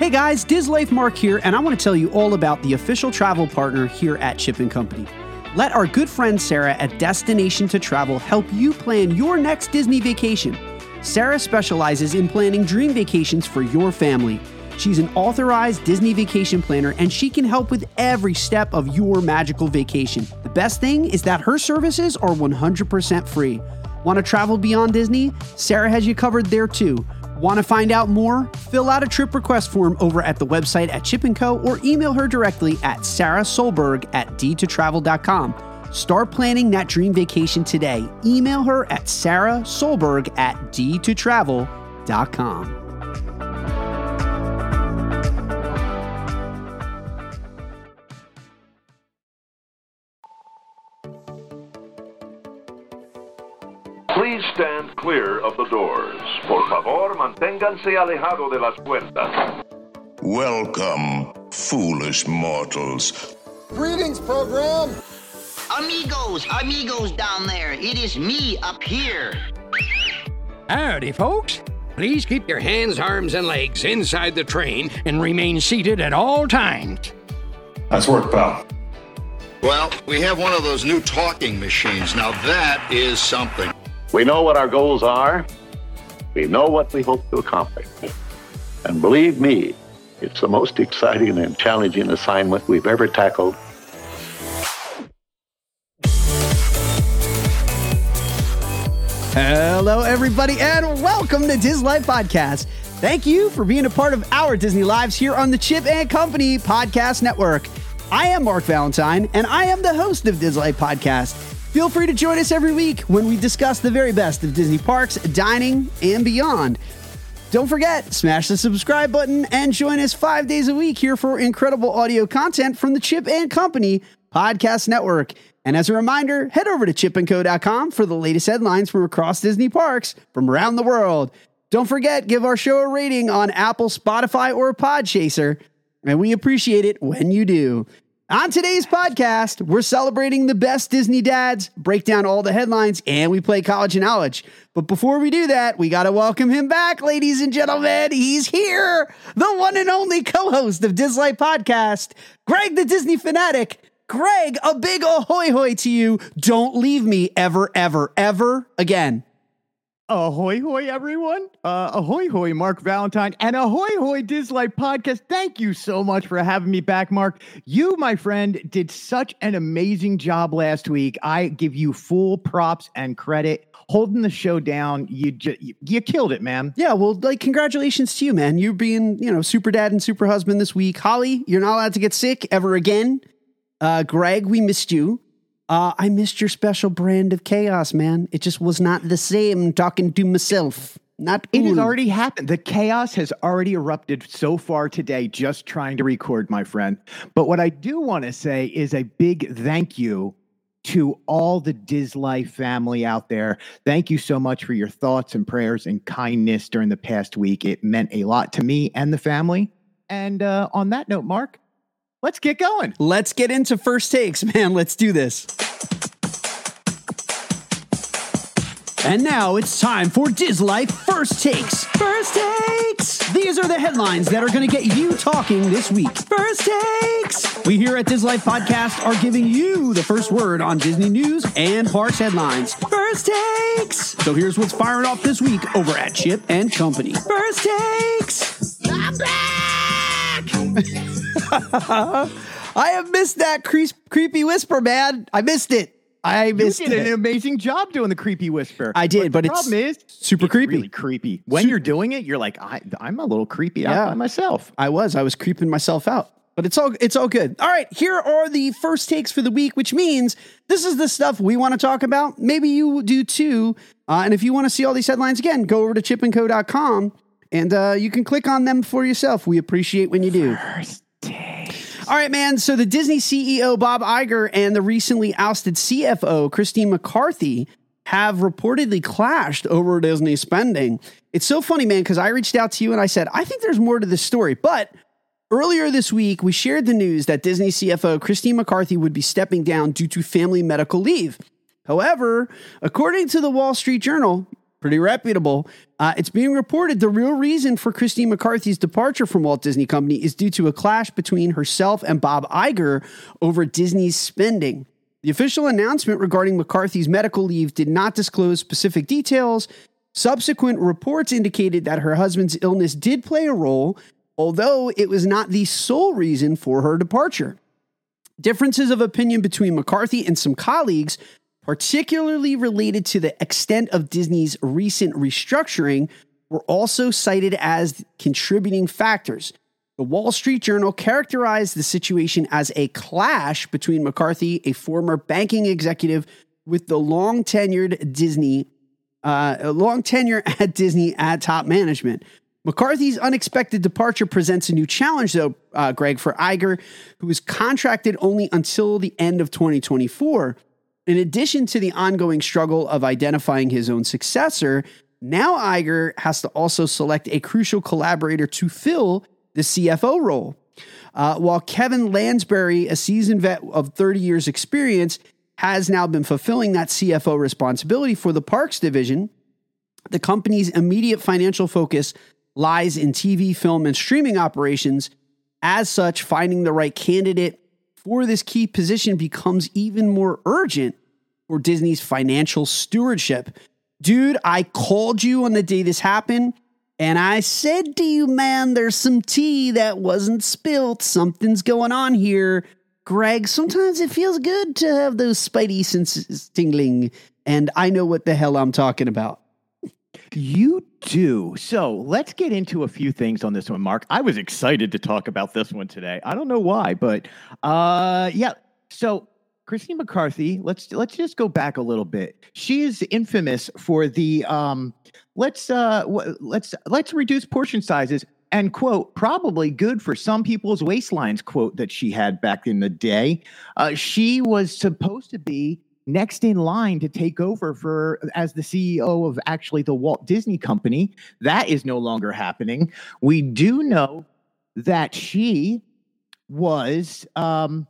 Hey guys, Diz Life Mark here, and I want to tell you all about the official travel partner here at Chip and Company. Let our good friend Sara at Destination to Travel help you plan your next Disney vacation. Sara specializes in planning dream vacations for your family. She's an authorized Disney vacation planner and she can help with every step of your magical vacation. The best thing is that her services are 100% free. Want to travel beyond Disney? Sara has you covered there too. Want to find out more? Fill out a trip request form over at the website at Chip & Co. or email her directly at Sara Solberg at d2travel.com. Start planning that dream vacation today. Email her at Sara Solberg at d2travel.com. clear of the doors. Por favor, manténganse alejado de las puertas. Welcome, foolish mortals. Greetings, program. Amigos, amigos down there. It is me up here. Howdy, folks. Please keep your hands, arms, and legs inside the train and remain seated at all times. That's work, pal. Well, we have one of those new talking machines. Now that is something. We know what our goals are. We know what we hope to accomplish. And believe me, it's the most exciting and challenging assignment we've ever tackled. Hello, everybody, and welcome to Diz Life Podcast. Thank you for being a part of our Disney lives here on the Chip and Company Podcast Network. I am Mark Valentine, and I am the host of Diz Life Podcast. Feel free to join us every week when we discuss the very best of Disney parks, dining, and beyond. Don't forget, smash the subscribe button and join us five days a week here for incredible audio content from the Chip and Company Podcast Network. And as a reminder, head over to chipandco.com for the latest headlines from across Disney parks from around the world. Don't forget, give our show a rating on Apple, Spotify, or Podchaser, and we appreciate it when you do. On today's podcast, we're celebrating the best Disney dads, break down all the headlines, and we play College of Knowledge. But before we do that, we got to welcome him back, ladies and gentlemen. He's here, the one and only co host of Dislife Podcast, Greg the Disney Fanatic. Greg, a big ahoy hoy to you. Don't leave me ever, ever, ever again. Ahoy hoy, everyone. Uh, ahoy hoy, Mark Valentine, and ahoy hoy, Dislife Podcast. Thank you so much for having me back, Mark. You, my friend, did such an amazing job last week. I give you full props and credit. Holding the show down, you ju- you killed it, man. Yeah, well, like, congratulations to you, man. You're being, you know, super dad and super husband this week. Holly, you're not allowed to get sick ever again. Uh, Greg, we missed you. Uh, I missed your special brand of chaos, man. It just was not the same talking to myself. Not It has already happened. The chaos has already erupted so far today, just trying to record, my friend. But what I do want to say is a big thank you to all the Diz Life family out there. Thank you so much for your thoughts and prayers and kindness during the past week. It meant a lot to me and the family. And uh, on that note, Mark, let's get going. Let's get into first takes, man. Let's do this. And now it's time for Diz Life First Takes. First Takes! These are the headlines that are going to get you talking this week. First Takes! We here at Diz Life Podcast are giving you the first word on Disney news and parks headlines. First Takes! So here's what's firing off this week over at Chip and Company. First Takes! I'm back! I have missed that cre- creepy whisper, man. I missed it. I You did it. an amazing job doing the creepy whisper. I did, but the it's problem is super it's creepy. Really creepy. When you're doing it, you're like, I, I'm a little creepy Yeah. out by myself. I was. I was creeping myself out. But it's all it's all good. All right, here are the first takes for the week, which means this is the stuff we want to talk about. Maybe you do too. Uh, and if you want to see all these headlines again, go over to chipandco.com and uh, you can click on them for yourself. We appreciate when you do. First. All right, man. So the Disney CEO Bob Iger and the recently ousted CFO Christine McCarthy have reportedly clashed over Disney spending. It's so funny, man, because I reached out to you and I said, I think there's more to this story. But earlier this week, we shared the news that Disney CFO Christine McCarthy would be stepping down due to family medical leave. However, according to the Wall Street Journal, pretty reputable. Uh, it's being reported the real reason for Christine McCarthy's departure from Walt Disney Company is due to a clash between herself and Bob Iger over Disney's spending. The official announcement regarding McCarthy's medical leave did not disclose specific details. Subsequent reports indicated that her husband's illness did play a role, although it was not the sole reason for her departure. Differences of opinion between McCarthy and some colleagues, particularly related to the extent of Disney's recent restructuring, were also cited as contributing factors. The Wall Street Journal characterized the situation as a clash between McCarthy, a former banking executive with the long tenured Disney, uh, long tenure at Disney at top management. McCarthy's unexpected departure presents a new challenge, though, uh, Greg, for Iger, who is contracted only until the end of 2024. In addition to the ongoing struggle of identifying his own successor, now Iger has to also select a crucial collaborator to fill the CFO role. Uh, while Kevin Lansberry, a seasoned vet of 30 years' experience, has now been fulfilling that CFO responsibility for the parks division, the company's immediate financial focus lies in TV, film, and streaming operations. As such, finding the right candidate for this key position becomes even more urgent for Disney's financial stewardship. Dude, I called you on the day this happened, and I said to you, man, there's some tea that wasn't spilt. Something's going on here. Greg, sometimes it feels good to have those spidey senses tingling, and I know what the hell I'm talking about. You do. So let's get into a few things on this one, Mark. I was excited to talk about this one today. I don't know why, but uh, yeah. So Christine McCarthy, let's let's just go back a little bit. She is infamous for the um, let's uh, w- let's let's reduce portion sizes and quote probably good for some people's waistlines quote that she had back in the day. Uh, she was supposed to be next in line to take over for as the CEO of actually the Walt Disney Company. That is no longer happening. We do know that she was um,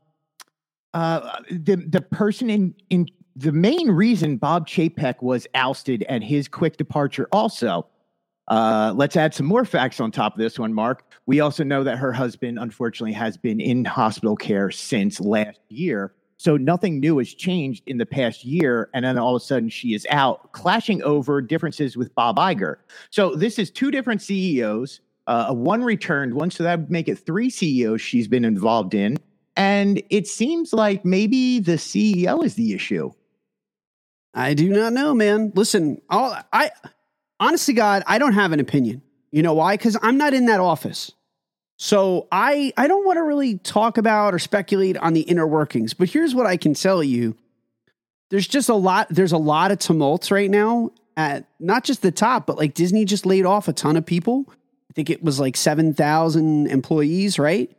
uh, the the person in in the main reason Bob Chapek was ousted and his quick departure also. Uh, let's add some more facts on top of this one, Mark. We also know that her husband, unfortunately, has been in hospital care since last year. So nothing new has changed in the past year. And then all of a sudden she is out, clashing over differences with Bob Iger. So this is two different CEOs. Uh, one returned one, so that would make it three CEOs she's been involved in. And it seems like maybe the CEO is the issue. I do not know, man. Listen, all I honestly, God, I don't have an opinion. You know why? Because I'm not in that office. So I I don't want to really talk about or speculate on the inner workings, but here's what I can tell you. There's just a lot there's a lot of tumults right now at not just the top, but like Disney just laid off a ton of people. I think it was like 7,000 employees, right?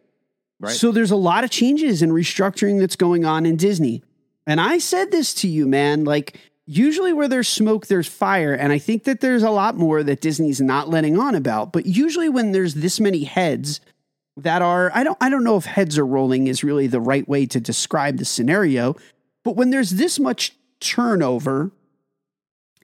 Right. So there's a lot of changes and restructuring that's going on in Disney. And I said this to you, man, like usually where there's smoke there's fire and I think that there's a lot more that Disney's not letting on about, but usually when there's this many heads that are I don't I don't know if heads are rolling is really the right way to describe the scenario, but when there's this much turnover,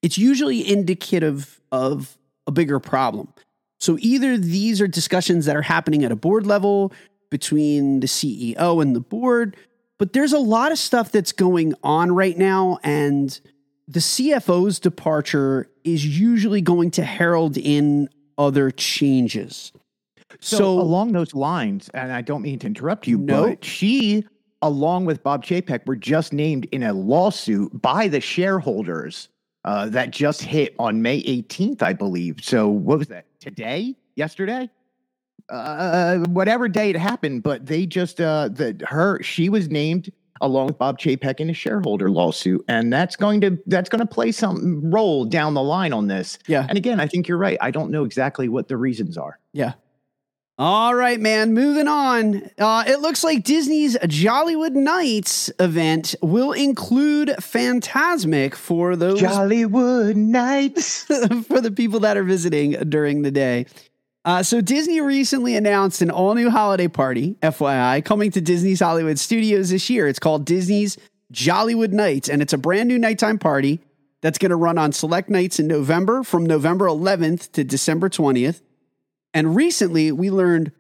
it's usually indicative of a bigger problem. So either these are discussions that are happening at a board level between the CEO and the board, but there's a lot of stuff that's going on right now and the CFO's departure is usually going to herald in other changes. So, So, along those lines, and I don't mean to interrupt you, No. but she, along with Bob Chapek, were just named in a lawsuit by the shareholders uh, that just hit on May 18th, I believe. So what was that? Today? Yesterday? Uh, whatever day it happened, but they just uh, the her she was named along with Bob Chapek in a shareholder lawsuit, and that's going to that's going to play some role down the line on this. Yeah. And again, I think you're right. I don't know exactly what the reasons are. yeah. All right, man. Moving on. Uh, it looks like Disney's Jollywood Nights event will include Fantasmic for those Jollywood Nights. for the people that are visiting during the day. Uh, so Disney recently announced an all-new holiday party, FYI, coming to Disney's Hollywood Studios this year. It's called Disney's Jollywood Nights, and it's a brand new nighttime party that's going to run on select nights in November from November 11th to December 20th. And recently we learned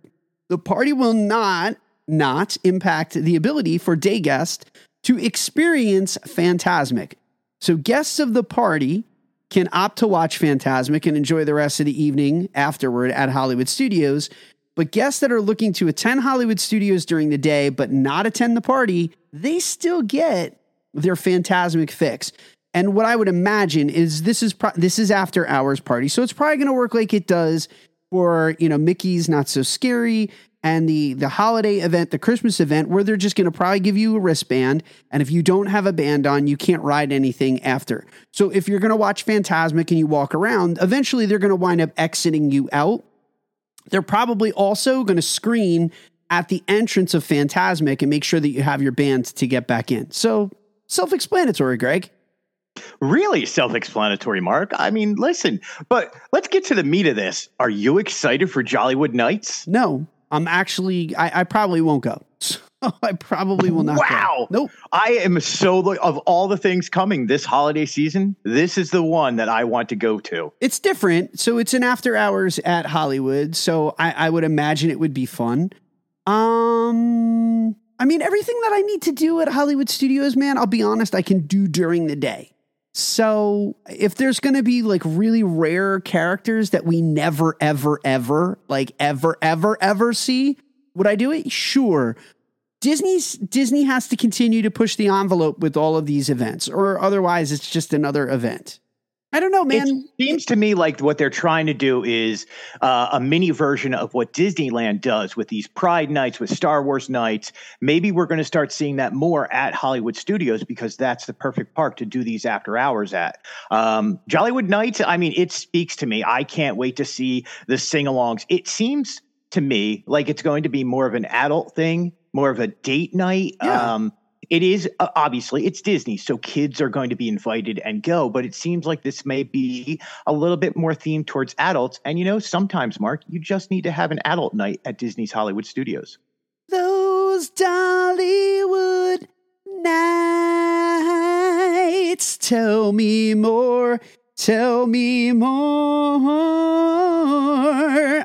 the party will not not impact the ability for day guests to experience Fantasmic. So guests of the party can opt to watch Fantasmic and enjoy the rest of the evening afterward at Hollywood Studios. But guests that are looking to attend Hollywood Studios during the day but not attend the party, they still get their Fantasmic fix. And what I would imagine is this is pro- this is after hours party, so it's probably going to work like it does for you know Mickey's Not So Scary and the the holiday event, the Christmas event, where they're just going to probably give you a wristband, and if you don't have a band on, you can't ride anything after. So if you're going to watch Fantasmic and you walk around, eventually they're going to wind up exiting you out. They're probably also going to screen at the entrance of Fantasmic and make sure that you have your band to get back in. So self-explanatory, Greg. Really self explanatory, Mark. I mean, listen, but let's get to the meat of this. Are you excited for Jollywood Nights? No, I'm actually, I, I probably won't go. So I probably will not. Wow. Go. Nope. I am so, of all the things coming this holiday season, this is the one that I want to go to. It's different. So it's an after hours at Hollywood. So I, I would imagine it would be fun. Um, I mean, everything that I need to do at Hollywood Studios, man, I'll be honest, I can do during the day. So if there's going to be like really rare characters that we never, ever, ever, like ever, ever, ever see, would I do it? Sure. Disney's Disney has to continue to push the envelope with all of these events, or otherwise it's just another event. I don't know, man. It seems to me like what they're trying to do is uh, a mini version of what Disneyland does with these Pride nights, with Star Wars nights. Maybe we're going to start seeing that more at Hollywood Studios because that's the perfect park to do these after hours at. Um, Jollywood Nights, I mean, it speaks to me. I can't wait to see the sing alongs. It seems to me like it's going to be more of an adult thing, more of a date night. Yeah. Um, it is uh, obviously it's Disney, so kids are going to be invited and go. But it seems like this may be a little bit more themed towards adults. And you know, sometimes, Mark, you just need to have an adult night at Disney's Hollywood Studios. Those Dollywood nights. Tell me more. Tell me more.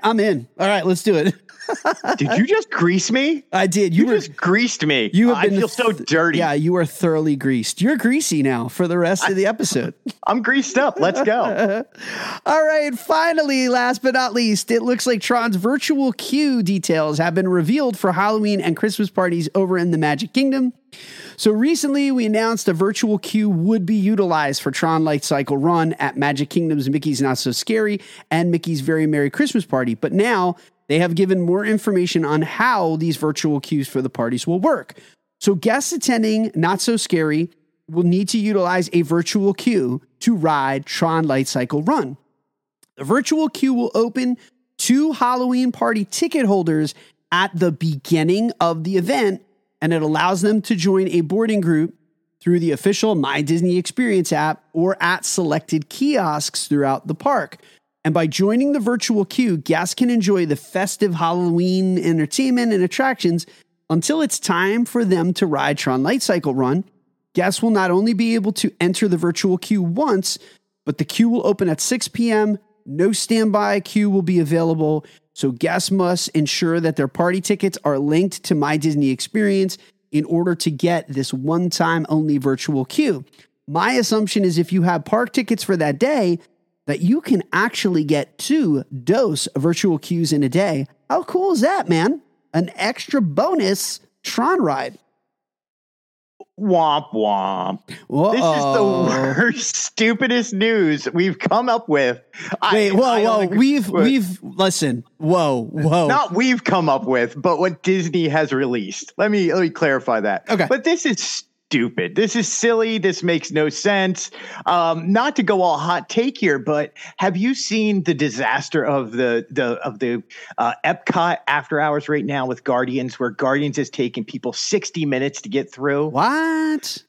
I'm in. All right, let's do it. Did you just grease me? I did. You, You, were. just greased me. You have I been feel so dirty. Yeah, you are thoroughly greased. You're greasy now for the rest of the episode. I'm greased up. Let's go. All right, finally, last but not least, it looks like Tron's virtual queue details have been revealed for Halloween and Christmas parties over in the Magic Kingdom. So recently, we announced a virtual queue would be utilized for Tron Light Cycle Run at Magic Kingdom's Mickey's Not So Scary and Mickey's Very Merry Christmas Party. But now they have given more information on how these virtual queues for the parties will work. So guests attending Not So Scary will need to utilize a virtual queue to ride Tron Light Cycle Run. The virtual queue will open to Halloween party ticket holders at the beginning of the event, and it allows them to join a boarding group through the official My Disney Experience app or at selected kiosks throughout the park. And by joining the virtual queue, guests can enjoy the festive Halloween entertainment and attractions until it's time for them to ride Tron Light Cycle Run. Guests will not only be able to enter the virtual queue once, but the queue will open at 6 p.m. No standby queue will be available. So guests must ensure that their party tickets are linked to My Disney Experience in order to get this one time only virtual queue. My assumption is if you have park tickets for that day, that you can actually get two dose virtual queues in a day. How cool is that, man? An extra bonus Tron ride. Womp womp. This is the worst, stupidest news we've come up with. I- Wait, whoa, I whoa. We've What? we've listen. Whoa, whoa. not we've come up with, but what Disney has released. Let me let me clarify that. Okay. But this is stupid. This is silly. This makes no sense. Um, not to go all hot take here, but have you seen the disaster of the the of the uh, Epcot after hours right now with Guardians, where Guardians has taken people sixty minutes to get through? What?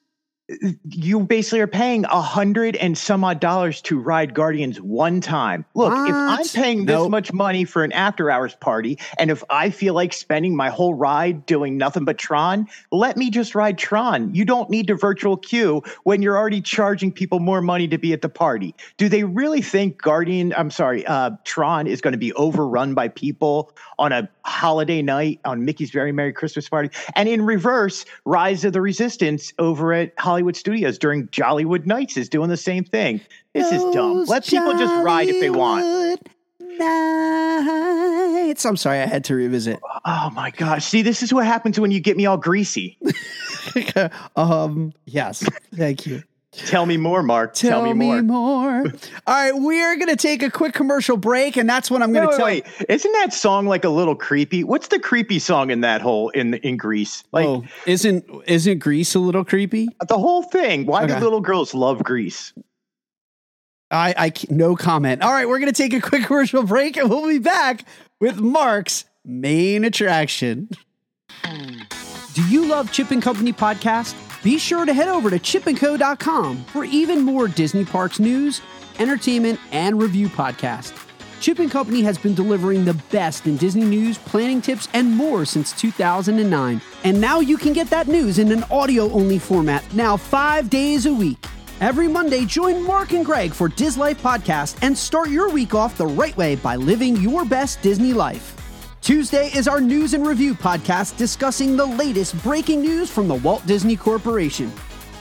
You basically are paying a hundred and some odd dollars to ride Guardians one time. Look, if I'm paying this Nope. much money for an after hours party, and if I feel like spending my whole ride doing nothing but Tron, let me just ride Tron. You don't need to virtual queue when you're already charging people more money to be at the party. Do they really think Guardian, I'm sorry, uh, Tron is going to be overrun by people on a holiday night on Mickey's Very Merry Christmas Party? And in reverse, Rise of the Resistance over at Hollywood Studios during Jollywood Nights is doing the same thing. This is dumb. Those Let people just ride if they want. Jollywood Nights. I'm sorry, I had to revisit. Oh my gosh. See, this is what happens when you get me all greasy. um, yes, thank you. Tell me more, Mark. Tell, me more. more. All right, we're gonna take a quick commercial break, and that's when I'm gonna Wait, tell. wait, wait. Isn't that song like a little creepy? What's the creepy song in that whole in in Grease? Like oh, isn't isn't Grease a little creepy? the whole thing. Why Okay. do little girls love Grease? I, I no comment. All right, we're gonna take a quick commercial break, and we'll be back with Mark's main attraction. Do you love Chip and Company podcast? Be sure to head over to chipandco.com for even more Disney Parks news, entertainment, and review podcast. Chip and Company has been delivering the best in Disney news, planning tips, and more since 2009. And now you can get that news in an audio only format, now five days a week. Every Monday, join Mark and Greg for Diz Life Podcast and start your week off the right way by living your best Disney life. Tuesday is our news and review podcast discussing the latest breaking news from the Walt Disney Corporation.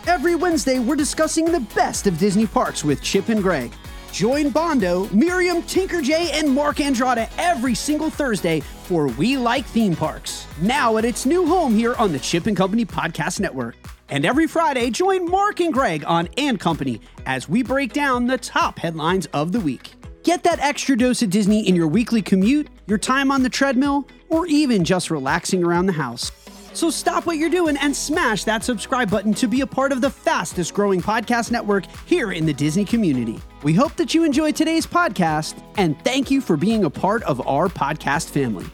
Every Wednesday, we're discussing the best of Disney parks with Chip and Greg. Join Bondo, Miriam, Tinker J, and Mark Andrada every single Thursday for We Like Theme Parks. Now at its new home here on the Chip and Company Podcast Network. And every Friday, join Mark and Greg on And Company as we break down the top headlines of the week. Get that extra dose of Disney in your weekly commute, your time on the treadmill, or even just relaxing around the house. So stop what you're doing and smash that subscribe button to be a part of the fastest growing podcast network here in the Disney community. We hope that you enjoyed today's podcast and thank you for being a part of our podcast family.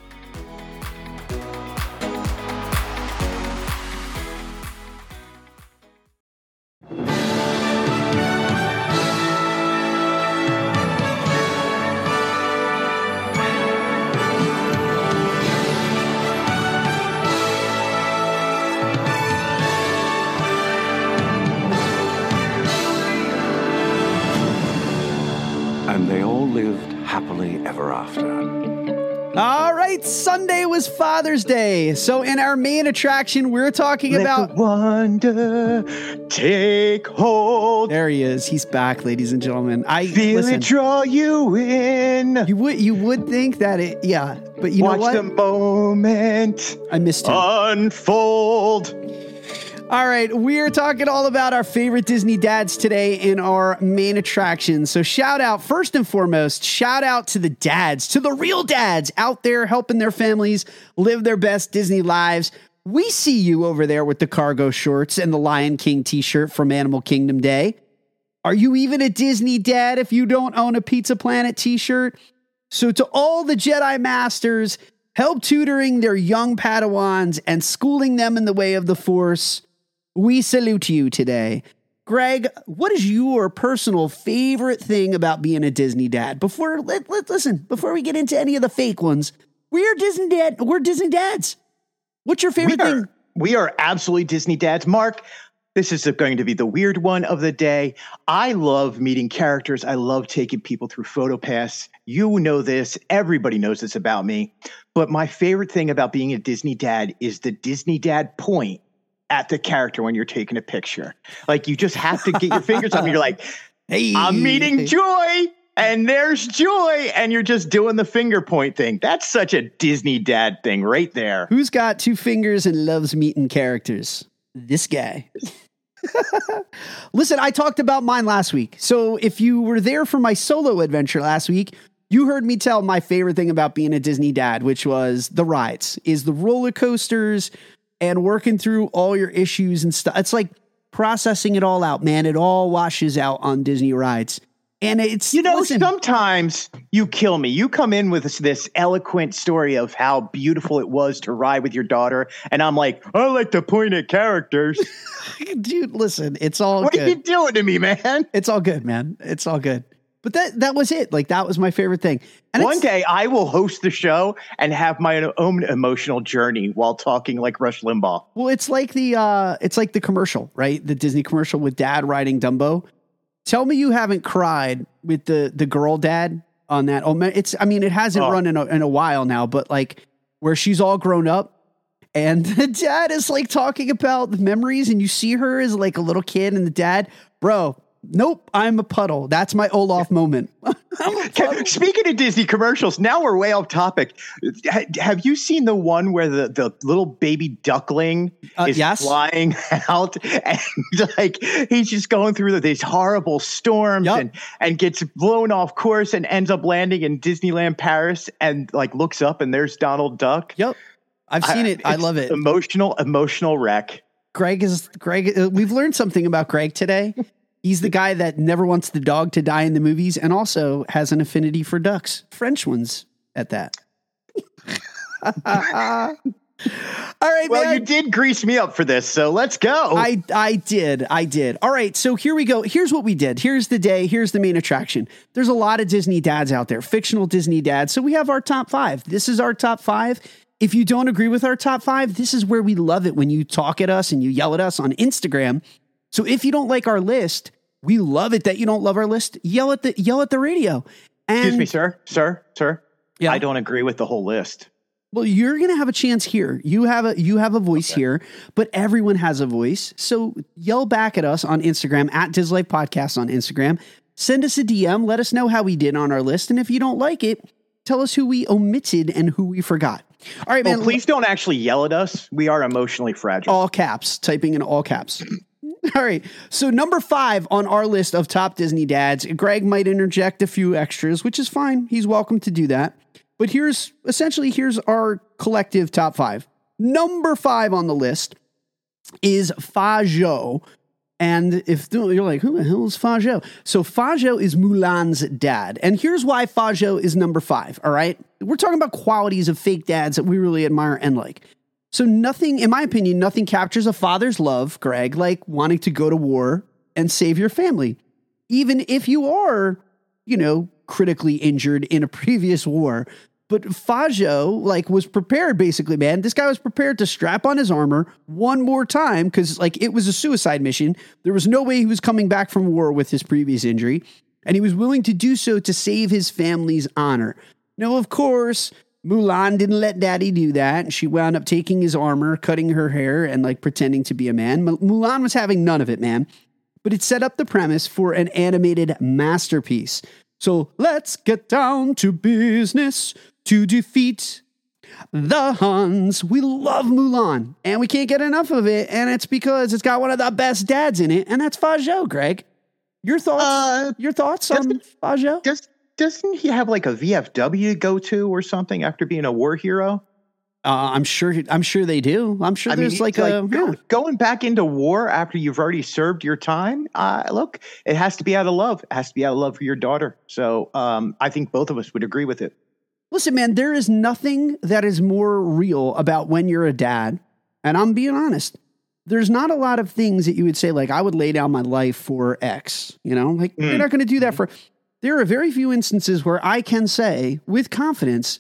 All right, Sunday was Father's Day. So in our main attraction, we're talking Let about the wonder take hold. There he is. He's back, ladies and gentlemen. I Feel listen, it draw you in. You would you would think that it yeah, but you Watch know what? Watch the moment I missed him. unfold. All right, we're talking all about our favorite Disney dads today in our main attraction. So, shout out, first and foremost, shout out to the dads, to the real dads out there helping their families live their best Disney lives. We see you over there with the cargo shorts and the Lion King t shirt from Animal Kingdom Day. Are you even a Disney dad if you don't own a Pizza Planet t shirt? So, to all the Jedi Masters, help tutoring their young Padawans and schooling them in the way of the Force, we salute you today. Greg, what is your personal favorite thing about being a Disney dad? Before let, let listen, before we get into any of the fake ones, we're Disney dad. We're Disney dads. What's your favorite we thing? we are absolutely Disney dads. Mark, this is going to be the weird one of the day. I love meeting characters. I love taking people through PhotoPass. You know this. Everybody knows this about me. But my favorite thing about being a Disney dad is the Disney dad point at the character when you're taking a picture. Like you just have to get your fingers up and you're like, Hey, I'm meeting joy. And there's joy, and you're just doing the finger point thing. That's such a Disney dad thing right there. Who's got two fingers and loves meeting characters? This guy. Listen, I talked about mine last week. So if you were there for my solo adventure last week, you heard me tell my favorite thing about being a Disney dad, which was the rides, is the roller coasters and working through all your issues and stuff. It's like processing it all out, man. It all washes out on Disney rides. And it's You know, listen, sometimes you kill me. You come in with this, this eloquent story of how beautiful it was to ride with your daughter, and I'm like, I like to point at characters. dude, listen, it's all what good. are you doing to me, man? It's all good, man. It's all good. But that that was it. Like that was my favorite thing. And One day I will host the show and have my own emotional journey while talking like Rush Limbaugh. Well, it's like the uh it's like the commercial, right? The Disney commercial with dad riding Dumbo. Tell me you haven't cried with the the girl dad on that. Oh man, it's I mean it hasn't Oh. run in a, in a while now, but like where she's all grown up and the dad is like talking about the memories and you see her as like a little kid and the dad, bro, nope, I'm a puddle. That's my Olaf moment. I'm a puddle. Speaking of Disney commercials, now we're way off topic. Ha- Have you seen the one where the, the little baby duckling Uh, is yes. flying out and like he's just going through these horrible storms Yup. and and gets blown off course and ends up landing in Disneyland Paris and like looks up and there's Donald Duck. Yep. I've seen it. I love it. Emotional, emotional wreck. Greg is Greg. uh, We've learned something about Greg today. He's the guy that never wants the dog to die in the movies, and also has an affinity for ducks, French ones at that. All right, Well, man. you did grease me up for this, so let's go. I I did. I did. All right, so here we go. Here's what we did. Here's the day. Here's the main attraction. There's a lot of Disney dads out there, fictional Disney dads. So we have our top 5. This is our top 5. If you don't agree with our top 5, this is where we love it when you talk at us and you yell at us on Instagram. So if you don't like our list, we love it that you don't love our list. Yell at the yell at the radio. And Excuse me, sir, sir, sir. Yeah. I don't agree with the whole list. Well, you're going to have a chance here. You have a you have a voice here, but everyone has a voice. So yell back at us on Instagram at Dislife Podcast on Instagram. Send us a DM. Let us know how we did on our list, and if you don't like it, tell us who we omitted and who we forgot. All right, Oh, man. please don't actually yell at us. We are emotionally fragile. All caps. Typing in all caps. All right. So number five on our list of top Disney dads. Greg might interject a few extras, which is fine. He's welcome to do that. But here's essentially here's our collective top five. Number five on the list is Fa Zhou. And if you're like, who the hell is Fa Zhou? So Fa Zhou is Mulan's dad. And here's why Fa Zhou is number five. All right. We're talking about qualities of fake dads that we really admire and like. So nothing, in my opinion, nothing captures a father's love, Greg, like wanting to go to war and save your family. Even if you are, you know, critically injured in a previous war. But Fa Zhou, like, was prepared basically, man. This guy was prepared to strap on his armor one more time because, like, it was a suicide mission. There was no way he was coming back from war with his previous injury. And he was willing to do so to save his family's honor. Now, of course, Mulan didn't let daddy do that. And she wound up taking his armor, cutting her hair, and like pretending to be a man. Mulan was having none of it, man. But it set up the premise for an animated masterpiece. So let's get down to business to defeat the Huns. We love Mulan, and we can't get enough of it. And it's because it's got one of the best dads in it, and that's Fa Zhou, Greg. Your thoughts? Uh, your thoughts on Fa Zhou? Does doesn't he have like a VFW to go to or something after being a war hero? Uh, I'm sure. I'm sure they do. I'm sure I there's it's like a yeah. going back into war after you've already served your time. Uh, look, it has to be out of love. It has to be out of love for your daughter. So um, I think both of us would agree with it. Listen, man, there is nothing that is more real about when you're a dad. And I'm being honest. There's not a lot of things that you would say, like, I would lay down my life for X. You know, like, you're Mm. not going to do that for. There are very few instances where I can say with confidence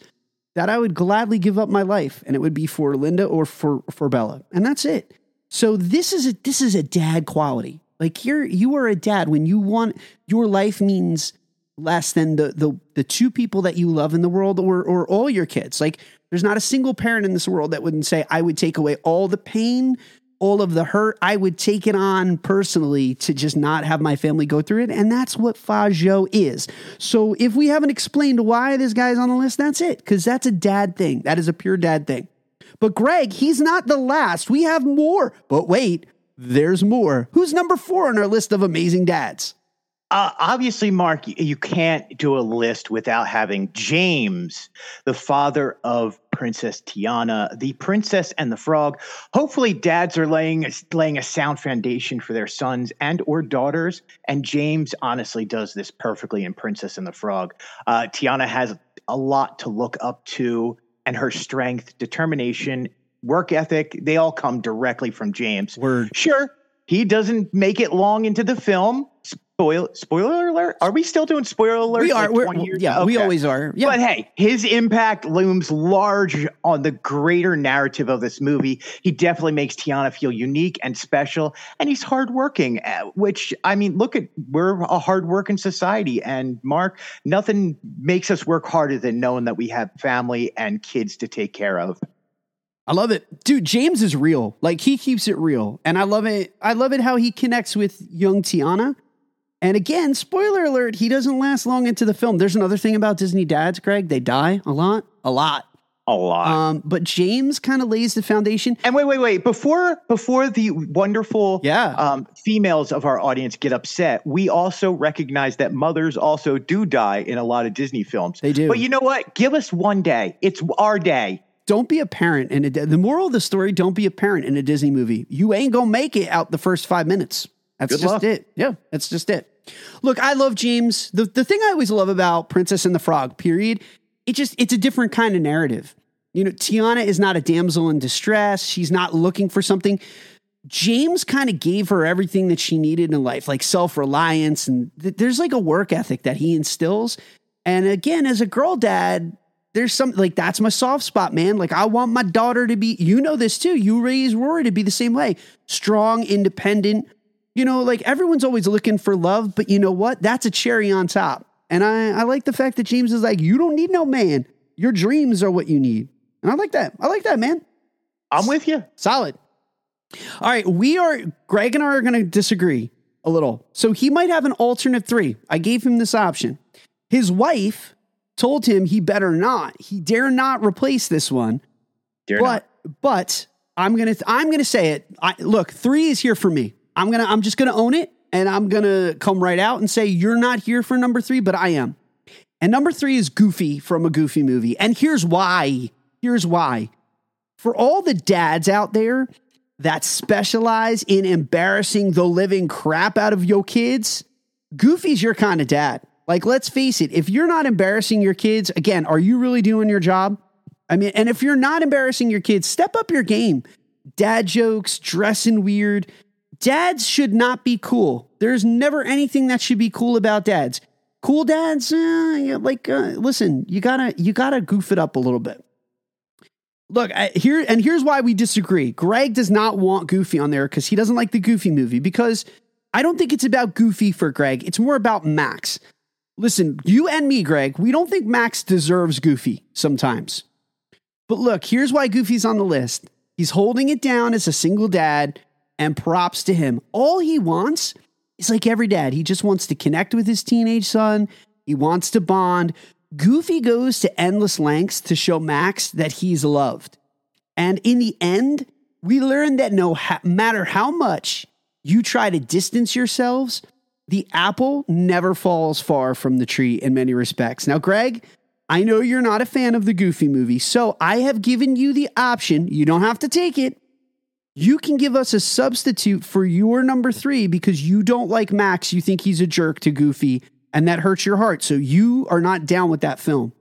that I would gladly give up my life and it would be for Linda or for, for Bella. And that's it. So this is a this is a dad quality. Like you're you are a dad when you want your life means less than the the the two people that you love in the world or or all your kids. Like there's not a single parent in this world that wouldn't say I would take away all the pain, all of the hurt. I would take it on personally to just not have my family go through it, and that's what Fa Zhou is. So if we haven't explained why this guy's on the list, that's it because that's a dad thing. That is a pure dad thing. But Greg, he's not the last. We have more. But wait, there's more. Who's number four on our list of amazing dads? Uh, obviously, Mark, you can't do a list without having James, the father of Princess Tiana, the Princess and the Frog. Hopefully, dads are laying laying a sound foundation for their sons and or daughters. And James honestly does this perfectly in Princess and the Frog. Uh, Tiana has a lot to look up to, and her strength, determination, work ethic, they all come directly from James. Word. Sure, he doesn't make it long into the film. Spoil, spoiler alert. Are we still doing spoiler alert? We are. We're, yeah, we always are. Yeah. But hey, his impact looms large on the greater narrative of this movie. He definitely makes Tiana feel unique and special, and he's hardworking. uh, Which I mean, look at we're a hardworking society, and Mark, nothing makes us work harder than knowing that we have family and kids to take care of. I love it. Dude, James is real. Like he keeps it real. And I love it. I love it how he connects with young Tiana. And again, spoiler alert, he doesn't last long into the film. There's another thing about Disney dads, Greg. They die a lot. A lot. A lot. Um, but James kind of lays the foundation. And wait, wait, wait. Before before the wonderful Yeah. um, females of our audience get upset, we also recognize that mothers also do die in a lot of Disney films. They do. But you know what? Give us one day. It's our day. Don't be a parent in a the moral of the story, don't be a parent in a Disney movie. You ain't gonna make it out the first five minutes. That's Good just luck. it. Yeah, that's just it. Look, I love James. The the thing I always love about Princess and the Frog, period, it just it's a different kind of narrative. You know, Tiana is not a damsel in distress. She's not looking for something. James kind of gave her everything that she needed in life, like self reliance, and th- there's like a work ethic that he instills. And again, as a girl dad, there's some like that's my soft spot, man. Like I want my daughter to be, you know this too. You raise Rory to be the same way, strong, independent. You know, like everyone's always looking for love, but you know what? That's a cherry on top. And I, I like the fact that James is like, you don't need no man. Your dreams are what you need. And I like that. I like that, man. I'm with you. Solid. All right, we are Greg and I are going to disagree a little. So he might have an alternate 3. I gave him this option. His wife told him he better not. He dare not replace this one. Dare but but I'm going to I'm going to say it. I, look, 3 is here for me. I'm to I'm just to own it and I'm to come right out and say you're not here for number 3, but I am. And number 3 is Goofy from a Goofy movie. And here's why. Here's why for all the dads out there that specialize in embarrassing the living crap out of your kids, Goofy's your kind of dad. Like, let's face it, if you're not embarrassing your kids, again, are you really doing your job? I mean, and if you're not embarrassing your kids, step up your game. Dad jokes, dressing weird. Dads should not be cool. There's never anything that should be cool about dads. Cool dads, uh, like, uh, listen, you gotta, you gotta goof it up a little bit. Look, I, here and here's why we disagree. Greg does not want Goofy on there because he doesn't like the Goofy movie. Because I don't think it's about Goofy for Greg. It's more about Max. Listen, you and me, Greg, we don't think Max deserves Goofy sometimes. But look, here's why Goofy's on the list. He's holding it down as a single dad, and props to him. All he wants is like every dad. He just wants to connect with his teenage son. He wants to bond. Goofy goes to endless lengths to show Max that he's loved. And in the end, we learn that no ha- matter how much you try to distance yourselves, the apple never falls far from the tree in many respects. Now, Greg, I know you're not a fan of the Goofy movie, so I have given you the option. You don't have to take it. You can give us a substitute for your number three because you don't like Max. You think he's a jerk to Goofy, and that hurts your heart. So you are not down with that film.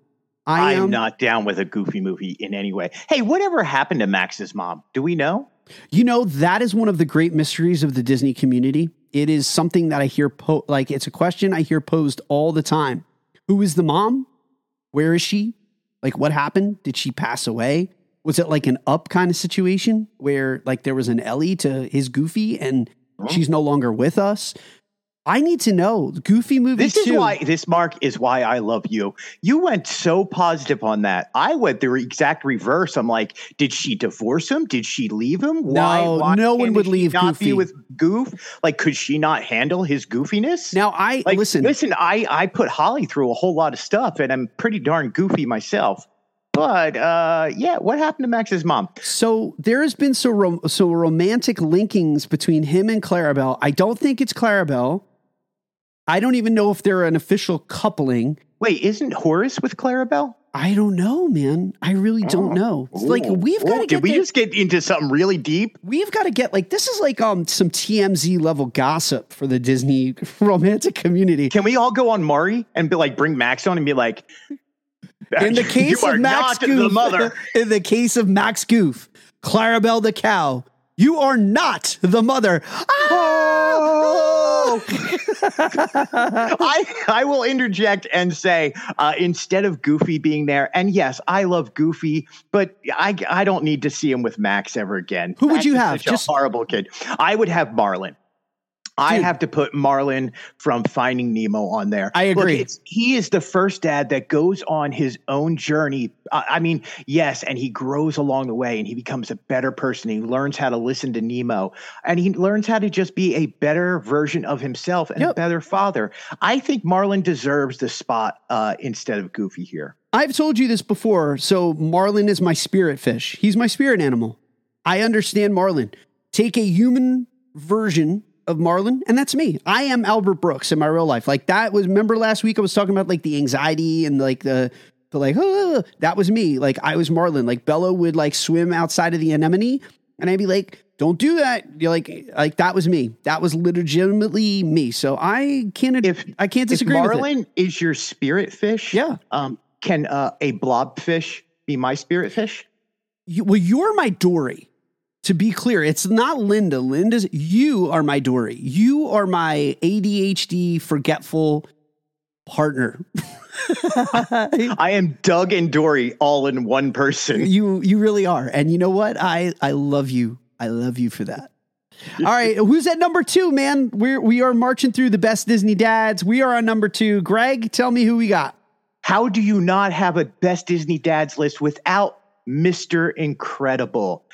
I I am am not down with a goofy movie in any way. Hey, whatever happened to Max's mom? Do we know? You know, that is one of the great mysteries of the Disney community. It is something that I hear, po- like, it's a question I hear posed all the time. Who is the mom? Where is she? Like, what happened? Did she pass away? Was it like an up kind of situation where, like, there was an Ellie to his Goofy and uh-huh. she's no longer with us? I need to know. Goofy movie This is why this mark is why I love you. You went so positive on that. I went the exact reverse. I'm like, did she divorce him? Did she leave him? Why? No, why no one would leave Not Goofy. be with Goof. Like, could she not handle his goofiness? Now, I like, listen. Listen, I I put Holly through a whole lot of stuff, and I'm pretty darn goofy myself. But uh, yeah, what happened to Max's mom? So there has been so rom- so romantic linkings between him and Clarabelle. I don't think it's Clarabelle. I don't even know if they're an official coupling. Wait, isn't Horace with Clarabelle? I don't know, man. I really don't know. It's like we've got to get. Did we just get into something really deep? we've got to get like this is like um some TMZ level gossip for the Disney romantic community. Can we all go on Maury and be like, bring Max on and be like, In the case of Max Goof, the in the case of Max Goof, Clarabelle the cow, you are not the mother. Oh! I I will interject and say uh, instead of Goofy being there, and yes, I love Goofy, but I I don't need to see him with Max ever again. Who would you have? Such Just- a horrible kid. I would have Marlin. I have to put Marlin from Finding Nemo on there. I agree. it's, he is the first dad that goes on his own journey. Uh, I mean, yes, and he grows along the way and he becomes a better person. He learns how to listen to Nemo and he learns how to just be a better version of himself and a better father. I think Marlin deserves the spot uh, instead of Goofy here. I've told you this before. So Marlin is my spirit fish. He's my spirit animal. I understand Marlin. Take a human version of Marlin, and that's me. I am Albert Brooks in my real life. Like that was. Remember last week I was talking about like the anxiety and like the the like. "Ah," that was me. Like I was Marlin. Like Bella would like swim outside of the anemone, and I'd be like, "Don't do that." You're like, like that was me. That was legitimately me. So I can't. If I can't If disagree. Marlin is your spirit fish, Yeah. Um, can uh, a blobfish be my spirit fish? you, well, you're my Dory. To be clear, it's not Linda. Linda's you are my Dory. You are my ADHD forgetful partner. I am Dug and Dory all in one person. you you really are. And you know what? I I love you. I love you for that. All right, who's at number 2, man? We're we are marching through the best Disney dads. We are on number 2. Greg, tell me who we got. How do you not have a best Disney dads list without Mr. Incredible?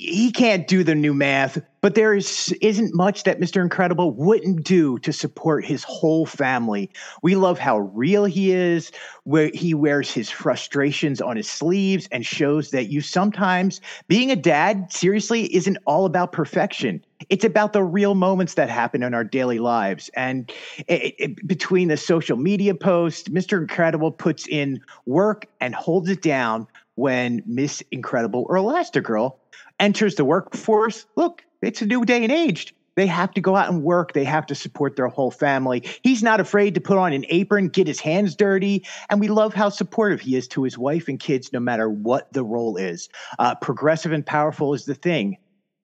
He can't do the new math, but there is isn't much that Mr. Incredible wouldn't do to support his whole family. We love how real he is, where he wears his frustrations on his sleeves and shows that you sometimes being a dad seriously isn't all about perfection. It's about the real moments that happen in our daily lives. And it, it- between the social media posts, Mr. Incredible puts in work and holds it down when Miss Incredible or Elastigirl enters the workforce. Look, it's a new day and age. They have to go out and work. They have to support their whole family. He's not afraid to put on an apron, get his hands dirty. And we love how supportive he is to his wife and kids, no matter what the role is. Uh, progressive and powerful is the thing.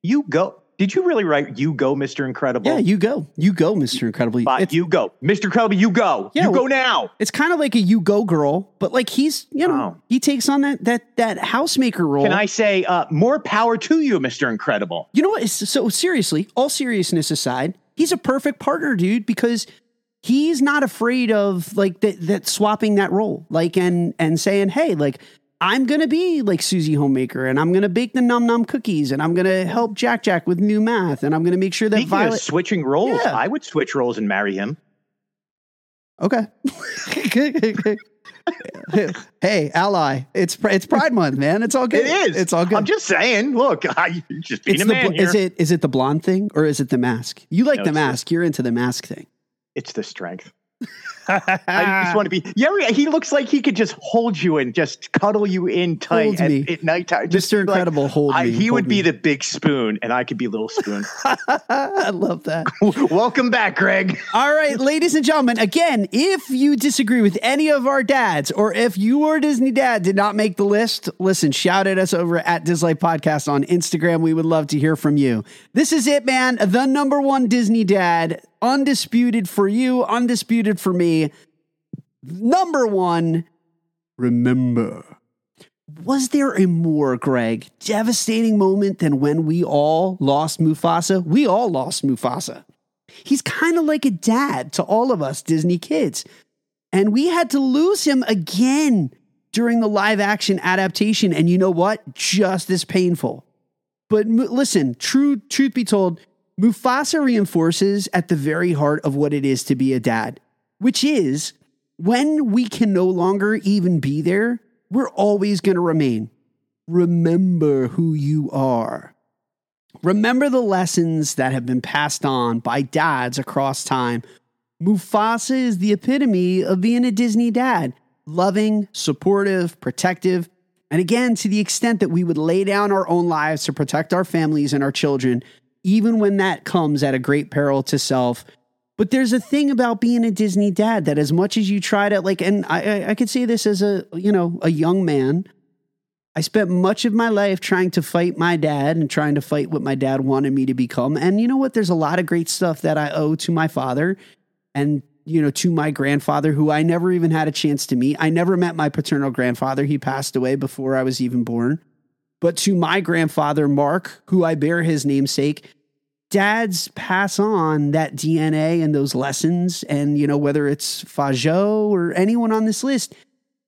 You go. Did you really write you go, Mr. Incredible? Yeah, you go. You go, Mr. Incredible. But you go. Mr. Incredible, you go. Yeah, you go now. It's kind of like a you go girl, but like he's, you know, Oh. he takes on that that that housemaker role. Can I say uh, more power to you, Mr. Incredible? You know what? It's- So seriously, all seriousness aside, he's a perfect partner, dude, because he's not afraid of like that that swapping that role, like and and saying, hey, like I'm gonna be like Susie Homemaker, and I'm gonna bake the num num cookies, and I'm gonna help Jack Jack with new math, and I'm gonna make sure that Speaking Violet. switching roles, Yeah. I would switch roles and marry him. Okay. hey, ally, it's it's Pride Month, man. It's all good. It is. It's all good. I'm just saying. Look, I just being it's a the, man bl- here. is it is it the blonde thing or is it the mask? You like No, the it's the- mask. You're into the mask thing. It's the strength. I just want to be. Yeah, he looks like he could just hold you and just cuddle you in tight at, at nighttime. Just Mr. be like- Incredible, hold I- me, He hold would me. be the big spoon, and I could be little spoon. I love that. Welcome back, Greg. All right, ladies and gentlemen, again, if you disagree with any of our dads or if your Disney dad did not make the list, listen, shout at us over at Dislife Podcast on Instagram. We would love to hear from you. This is it, man. The number one Disney dad, undisputed for you, undisputed for me. Number one, remember. Was there a more, Greg, devastating moment than when we all lost Mufasa? We all lost Mufasa. He's kind of like a dad to all of us Disney kids. And we had to lose him again during the live action adaptation. And you know what? Just as painful. But listen, true truth be told, Mufasa reinforces at the very heart of what it is to be a dad, which is when we can no longer even be there, we're always going to remain. Remember who you are. Remember the lessons that have been passed on by dads across time. Mufasa is the epitome of being a Disney dad loving, supportive, protective. And again, to the extent that we would lay down our own lives to protect our families and our children, even when that comes at a great peril to self. But there's a thing about being a Disney dad that as much as you try to like, and I, I, I could say this as a, you know, a young man, I spent much of my life trying to fight my dad and trying to fight what my dad wanted me to become. And you know what? There's a lot of great stuff that I owe to my father and you know to my grandfather who I never even had a chance to meet. I never met my paternal grandfather. He passed away before I was even born. But to my grandfather Mark, who I bear his namesake, dads pass on that DNA and those lessons and you know whether it's Fa Zhou or anyone on this list,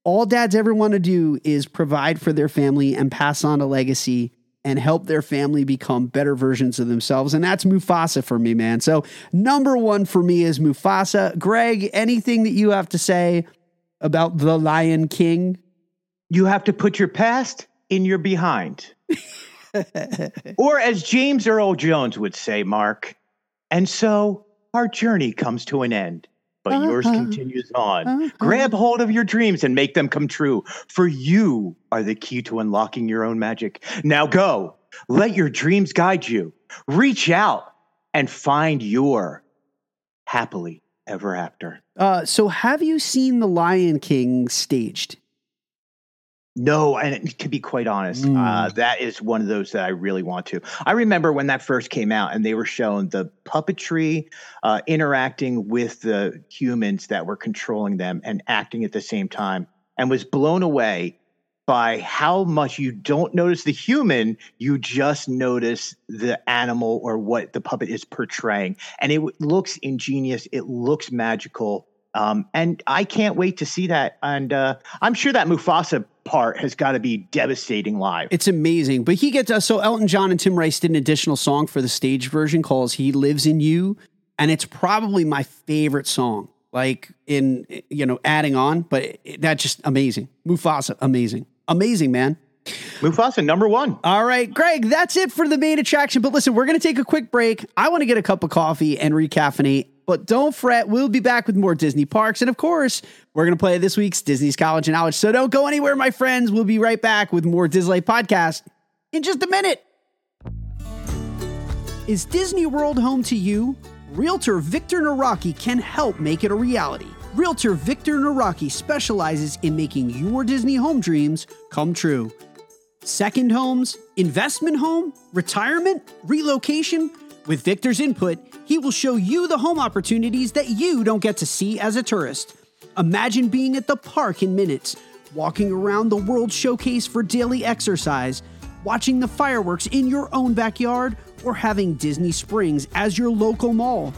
all dads ever want to do is provide for their family and pass on a legacy and help their family become better versions of themselves. And that's Mufasa for me, man. So, number one for me is Mufasa. Greg, anything that you have to say about The Lion King? You have to put your past in your behind. or, as James Earl Jones would say, Mark, and so our journey comes to an end but uh-huh. yours continues on. Uh-huh. Grab hold of your dreams and make them come true, for you are the key to unlocking your own magic. Now go, let your dreams guide you. Reach out and find your happily ever after. Uh, so, have you seen The Lion King staged? No, and to be quite honest, mm. uh, that is one of those that I really want to. I remember when that first came out, and they were shown the puppetry uh, interacting with the humans that were controlling them and acting at the same time, and was blown away by how much you don't notice the human, you just notice the animal or what the puppet is portraying, and it looks ingenious. It looks magical. Um, and I can't wait to see that. And uh, I'm sure that Mufasa part has got to be devastating live. It's amazing. But he gets uh, so Elton John and Tim Rice did an additional song for the stage version called He Lives in You. And it's probably my favorite song, like in, you know, adding on, but it, that's just amazing. Mufasa, amazing. Amazing, man. Mufasa, number one. All right, Greg, that's it for the main attraction. But listen, we're going to take a quick break. I want to get a cup of coffee and recaffeinate. But don't fret, we'll be back with more Disney parks. And of course, we're going to play this week's Disney's College of Knowledge. So don't go anywhere, my friends. We'll be right back with more Disney podcast in just a minute. Is Disney World home to you? Realtor Victor Nawrocki can help make it a reality. Realtor Victor Nawrocki specializes in making your Disney home dreams come true. Second homes, investment home, retirement, relocation. With Victor's input, he will show you the home opportunities that you don't get to see as a tourist. Imagine being at the park in minutes, walking around the World Showcase for daily exercise, watching the fireworks in your own backyard, or having Disney Springs as your local mall.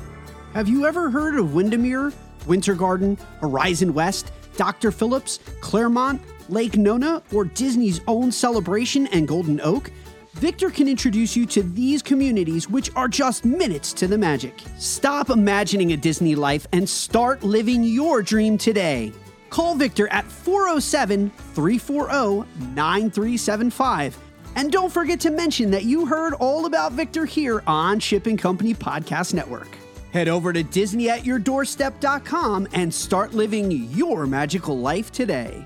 Have you ever heard of Windermere, Winter Garden, Horizon West, Dr. Phillips, Claremont, Lake Nona, or Disney's own Celebration and Golden Oak? Victor can introduce you to these communities, which are just minutes to the magic. Stop imagining a Disney life and start living your dream today. Call Victor at 407 340 9375. And don't forget to mention that you heard all about Victor here on Shipping Company Podcast Network. Head over to DisneyAtYourDoorstep.com and start living your magical life today.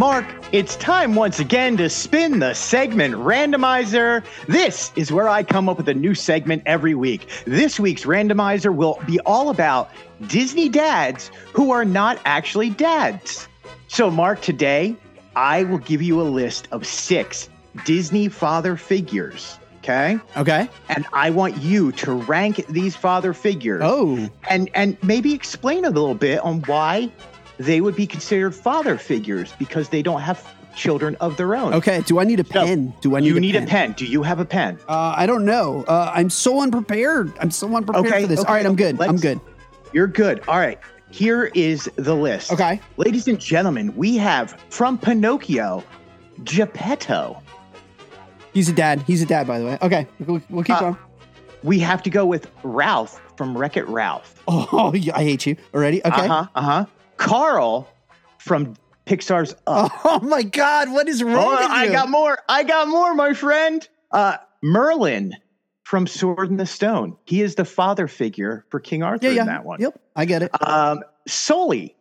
Mark, it's time once again to spin the segment randomizer. This is where I come up with a new segment every week. This week's randomizer will be all about Disney dads who are not actually dads. So, Mark, today I will give you a list of six Disney father figures. Okay. Okay. And I want you to rank these father figures. Oh. And and maybe explain a little bit on why they would be considered father figures because they don't have children of their own. Okay. Do I need a pen? Do I need? You a need pen? a pen. Do you have a pen? Uh, I don't know. Uh, I'm so unprepared. I'm so unprepared okay, for this. Okay, All right, I'm good. I'm good. You're good. All right. Here is the list. Okay. Ladies and gentlemen, we have from Pinocchio, Geppetto. He's a dad. He's a dad, by the way. Okay, we'll, we'll keep Uh, going. We have to go with Ralph from Wreck It Ralph. Oh, I hate you already. Okay. Uh huh. Uh huh. Carl from Pixar's Up. Oh my God, what is wrong Oh, with I got more. I got more, my friend. Uh, Merlin from Sword in the Stone. He is the father figure for King Arthur Yeah, yeah. in that one. Yep, I get it. Um, Sully.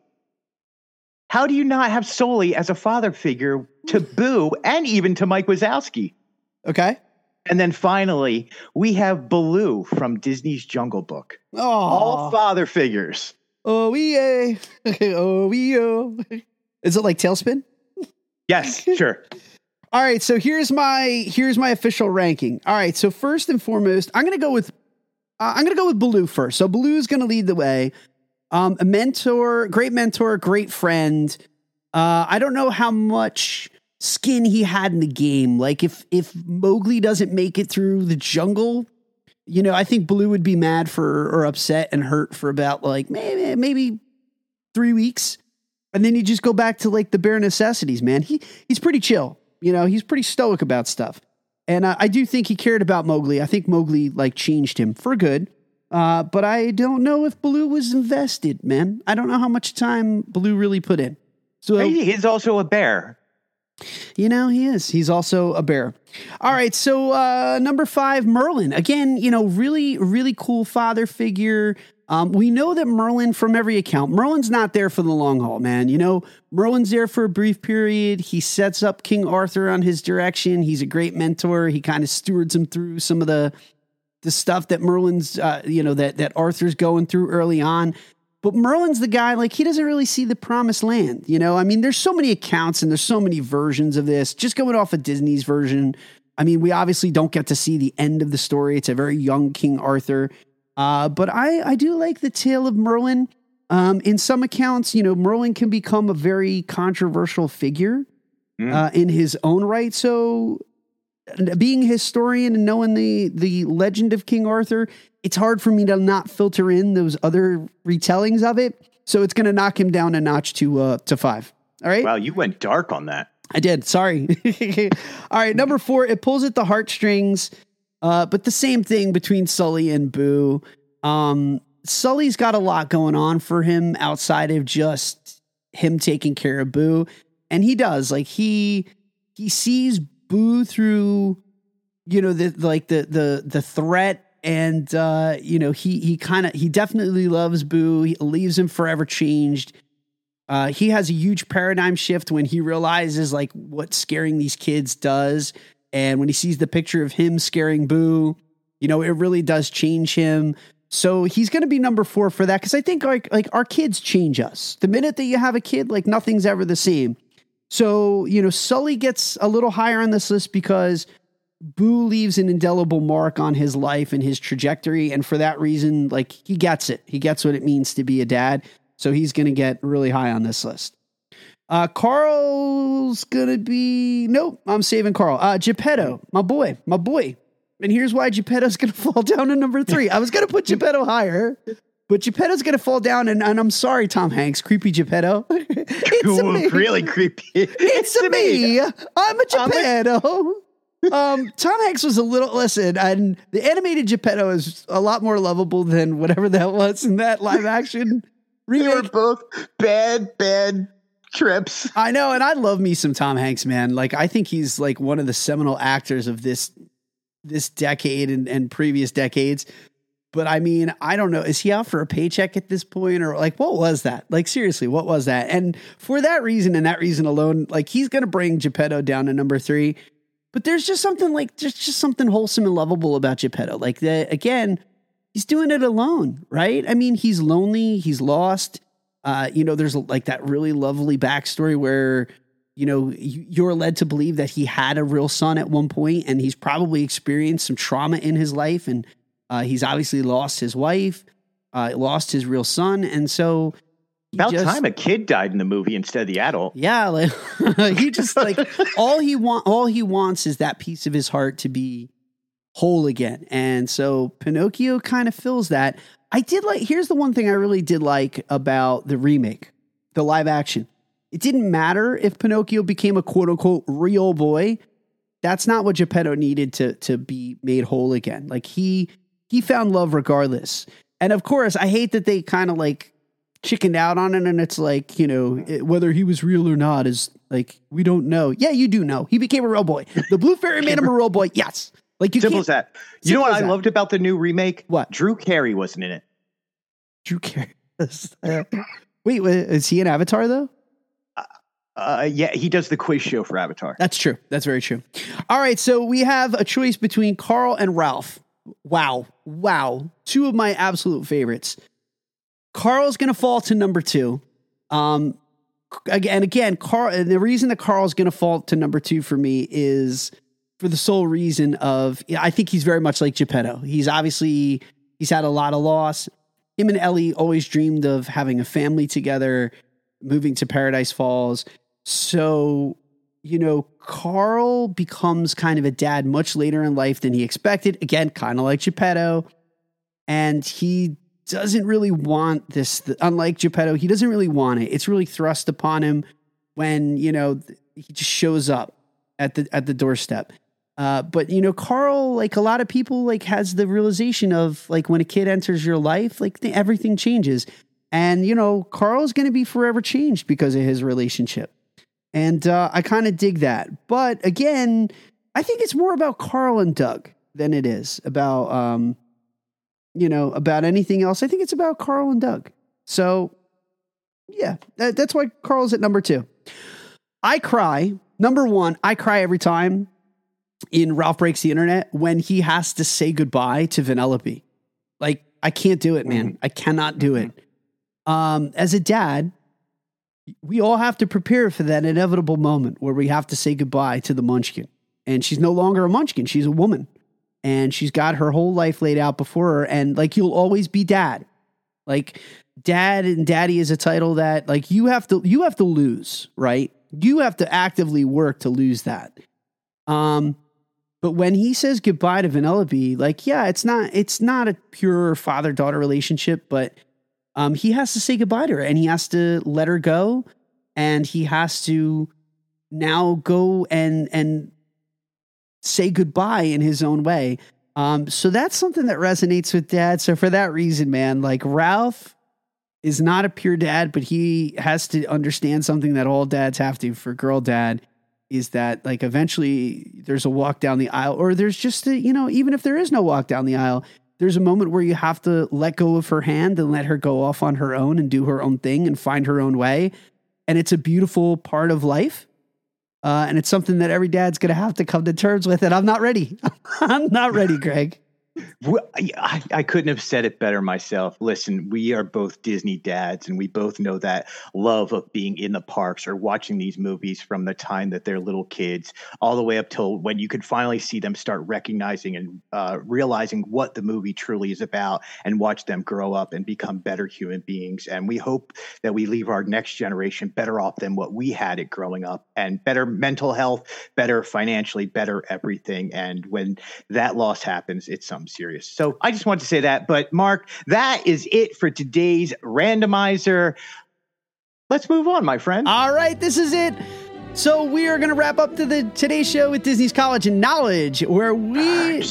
How do you not have Sully as a father figure to Boo and even to Mike Wazowski? Okay. And then finally, we have Baloo from Disney's Jungle Book. Oh, All father figures. Oh, yeah. oh, yeah. Is it like TaleSpin? Yes, sure. All right, so here's my here's my official ranking. All right, so first and foremost, I'm gonna go with uh, I'm gonna go with Baloo first. So Baloo's gonna lead the way. Um, a mentor, great mentor, great friend. Uh, I don't know how much skin he had in the game. Like if if Mowgli doesn't make it through the jungle, you know, I think Baloo would be mad for or upset and hurt for about like maybe maybe three weeks, and then you just go back to like the bare necessities. Man, he he's pretty chill. You know, he's pretty stoic about stuff. And I do think he cared about Mowgli. I think Mowgli like changed him for good. Uh, but I don't know if Baloo was invested, man. I don't know how much time Baloo really put in. So he's also a bear. You know, he is. He's also a bear. All right. So, uh, number five, Merlin. Again, you know, really, really cool father figure. Um, we know that Merlin, from every account, Merlin's not there for the long haul, man. You know, Merlin's there for a brief period. He sets up King Arthur on his direction. He's a great mentor. He kind of stewards him through some of the the stuff that Merlin's, uh, you know, that that Arthur's going through early on. But Merlin's the guy, like, he doesn't really see the promised land. You know, I mean, there's so many accounts and there's so many versions of this. Just going off of Disney's version, I mean, we obviously don't get to see the end of the story. It's a very young King Arthur. Uh, but I, I do like the tale of Merlin. Um, in some accounts, you know, Merlin can become a very controversial figure uh, in his own right. So, being a historian and knowing the the legend of King Arthur, it's hard for me to not filter in those other retellings of it. So it's going to knock him down a notch to uh, to five. All right. Wow, you went dark on that. I did. Sorry. All right. Number four, it pulls at the heartstrings, uh, but the same thing between Sully and Boo. Um, Sully's got a lot going on for him outside of just him taking care of Boo, and he does. Like he he sees Boo through, you know, the like the the the threat. And uh, you know, he he kind of he definitely loves Boo. He leaves him forever changed. Uh, he has a huge paradigm shift when he realizes like what scaring these kids does, and when he sees the picture of him scaring Boo, you know, it really does change him. So he's going to be number four for that because I think like like our kids change us. The minute that you have a kid, like nothing's ever the same. So you know, Sully gets a little higher on this list because Boo leaves an indelible mark on his life and his trajectory, and for that reason, like he gets it. He gets what it means to be a dad. So he's going to get really high on this list. Uh, Carl's gonna be nope. I'm saving Carl. Uh, Geppetto, my boy, my boy. And here's why Geppetto's gonna fall down to number three. I was gonna put Geppetto higher, but Geppetto's gonna fall down. And, and I'm sorry, Tom Hanks, creepy Geppetto. it's Ooh, me. really creepy. It's a me. I'm a Geppetto. Um, Tom Hanks was a little listen, and the animated Geppetto is a lot more lovable than whatever that was in that live action They were remake. both bad, bad trips. I know, and I love me some Tom Hanks, man. Like I think he's like one of the seminal actors of this this decade and, and previous decades. But I mean, I don't know. Is he out for a paycheck at this point, or like what was that? Like seriously, what was that? And for that reason and that reason alone, like he's gonna bring Geppetto down to number three. But there's just something like there's just something wholesome and lovable about Geppetto. Like again, he's doing it alone, right? I mean, he's lonely, he's lost. Uh, you know, there's like that really lovely backstory where you know you- you're led to believe that he had a real son at one point, and he's probably experienced some trauma in his life, and uh, he's obviously lost his wife, uh, lost his real son, and so About just- time a kid died in the movie instead of the adult. yeah, like he just like all he want all he wants is that piece of his heart to be whole again. And so Pinocchio kind of fills that. I did like here's the one thing I really did like about the remake, the live action. It didn't matter if Pinocchio became a quote unquote real boy. That's not what Geppetto needed to to be made whole again. Like he he found love regardless. And of course, I hate that they kind of like chickened out on it, and it's like you know it, whether he was real or not is like we don't know. Yeah, you do know. He became a real boy. The Blue Fairy made him a real boy. Yes, like you Simple as that. You know what I that. loved about the new remake? What? Drew Carey wasn't in it. Drew Carey. Wait, wait, is he an Avatar though? Uh, yeah, he does the quiz show for Avatar. That's true. That's very true. All right, so we have a choice between Carl and Ralph. Wow, wow, two of my absolute favorites. Carl's gonna fall to number two. Um, again, again, Carl. The reason that Carl's gonna fall to number two for me is for the sole reason of I think he's very much like Geppetto. He's obviously he's had a lot of loss. Him and Ellie always dreamed of having a family together, moving to Paradise Falls. So, you know, Carl becomes kind of a dad much later in life than he expected. Again, kind of like Geppetto. And he doesn't really want this, unlike Geppetto, he doesn't really want it. It's really thrust upon him when, you know, he just shows up at the at the doorstep. Uh, but you know, Carl, like a lot of people, like has the realization of like when a kid enters your life, like th- everything changes, and you know, Carl's going to be forever changed because of his relationship, and uh, I kind of dig that. But again, I think it's more about Carl and Dug than it is about, um, you know, about anything else. I think it's about Carl and Dug. So, yeah, that, that's why Carl's at number two. I cry. Number one, I cry every time in Ralph Breaks the Internet when he has to say goodbye to Vanellope. Like, I can't do it, man. I cannot do it. Um, as a dad, we all have to prepare for that inevitable moment where we have to say goodbye to the munchkin. And she's no longer a munchkin, she's a woman. And she's got her whole life laid out before her. And like, you'll always be dad. Like, dad and daddy is a title that like you have to you have to lose, right? You have to actively work to lose that. Um, but when he says goodbye to Vanellope, like, yeah, it's not it's not a pure father daughter relationship, but um, he has to say goodbye to her and he has to let her go, and he has to now go and and say goodbye in his own way. Um, so that's something that resonates with dad. So for that reason, man, like Ralph is not a pure dad, but he has to understand something that all dads have to for girl dad is that like eventually there's a walk down the aisle or there's just a, you know even if there is no walk down the aisle there's a moment where you have to let go of her hand and let her go off on her own and do her own thing and find her own way and it's a beautiful part of life uh, and it's something that every dad's gonna have to come to terms with and i'm not ready. I'm not ready greg I, I couldn't have said it better myself. Listen, we are both Disney dads, and we both know that love of being in the parks or watching these movies from the time that they're little kids, all the way up till when you could finally see them start recognizing and uh, realizing what the movie truly is about, and watch them grow up and become better human beings. And we hope that we leave our next generation better off than what we had it growing up, and better mental health, better financially, better everything. And when that loss happens, it's something serious. So I just wanted to say that. But Mark, that is it for today's randomizer. Let's move on, my friend. All right, this is it. So we are going to wrap up to the today's show with Disney's College of Knowledge, where we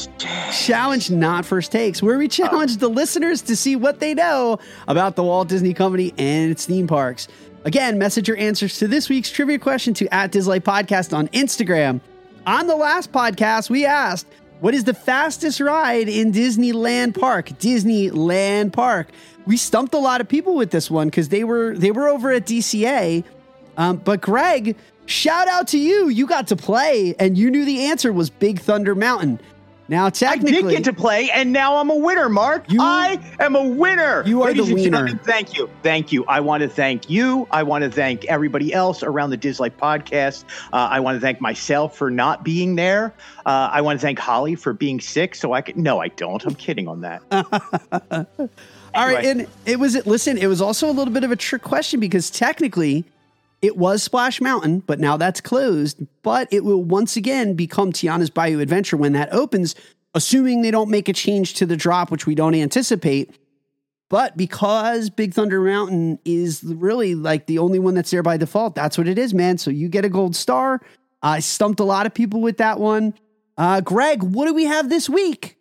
challenge not first takes, where we oh. challenge the listeners to see what they know about the Walt Disney Company and its theme parks. Again, message your answers to this week's trivia question to at Dislife Podcast on Instagram. On the last podcast, we asked, "What is the fastest ride in Disneyland Park?" Disneyland Park. We stumped a lot of people with this one because they were they were over at DCA. Um, but Greg, shout out to you. You got to play, and you knew the answer was Big Thunder Mountain. Now, technically, I did get to play, and now I'm a winner, Mark. I am a winner. You are Ladies the winner. Thank you. Thank you. I want to thank you. I want to thank everybody else around the Dislife podcast. Uh, I want to thank myself for not being there. Uh, I want to thank Holly for being sick so I could. No, I don't. I'm kidding on that. All right, and it was listen. It was also a little bit of a trick question because technically, it was Splash Mountain, but now that's closed. But it will once again become Tiana's Bayou Adventure when that opens, assuming they don't make a change to the drop, which we don't anticipate. But because Big Thunder Mountain is really like the only one that's there by default, that's what it is, man. So you get a gold star. I stumped a lot of people with that one. Uh, Greg, what do we have this week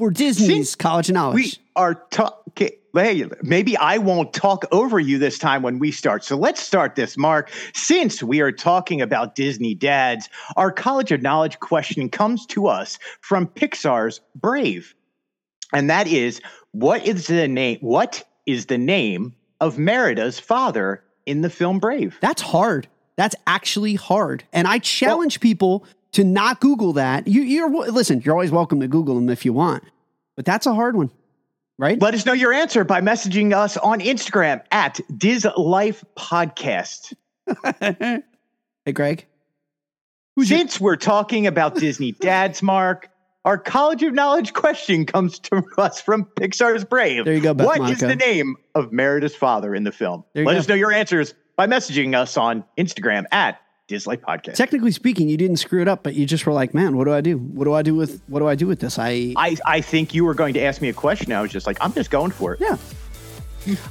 for Disney's College of Knowledge. We are talking. Hey, maybe I won't talk over you this time when we start. So let's start this, Mark. Since we are talking about Disney dads, our College of Knowledge question comes to us from Pixar's Brave. And that is what is the name what is the name of Merida's father in the film Brave? That's hard. That's actually hard. And I challenge well, people to not Google that. You, you're listen. You're always welcome to Google them if you want, but that's a hard one, right? Let us know your answer by messaging us on Instagram at Diz Life Podcast. hey, Greg. Who's Since your- we're talking about Disney dads, Mark, our College of Knowledge question comes to us from Pixar's Brave. There you go. Beth What Monica. is the name of Merida's father in the film? Let go. us know your answers by messaging us on Instagram at Dislife Podcast. Technically speaking, you didn't screw it up, but you just were like, "Man, what do I do? What do I do with what do I do with this?" I I, I think you were going to ask me a question. I was just like, I'm just going for it. Yeah.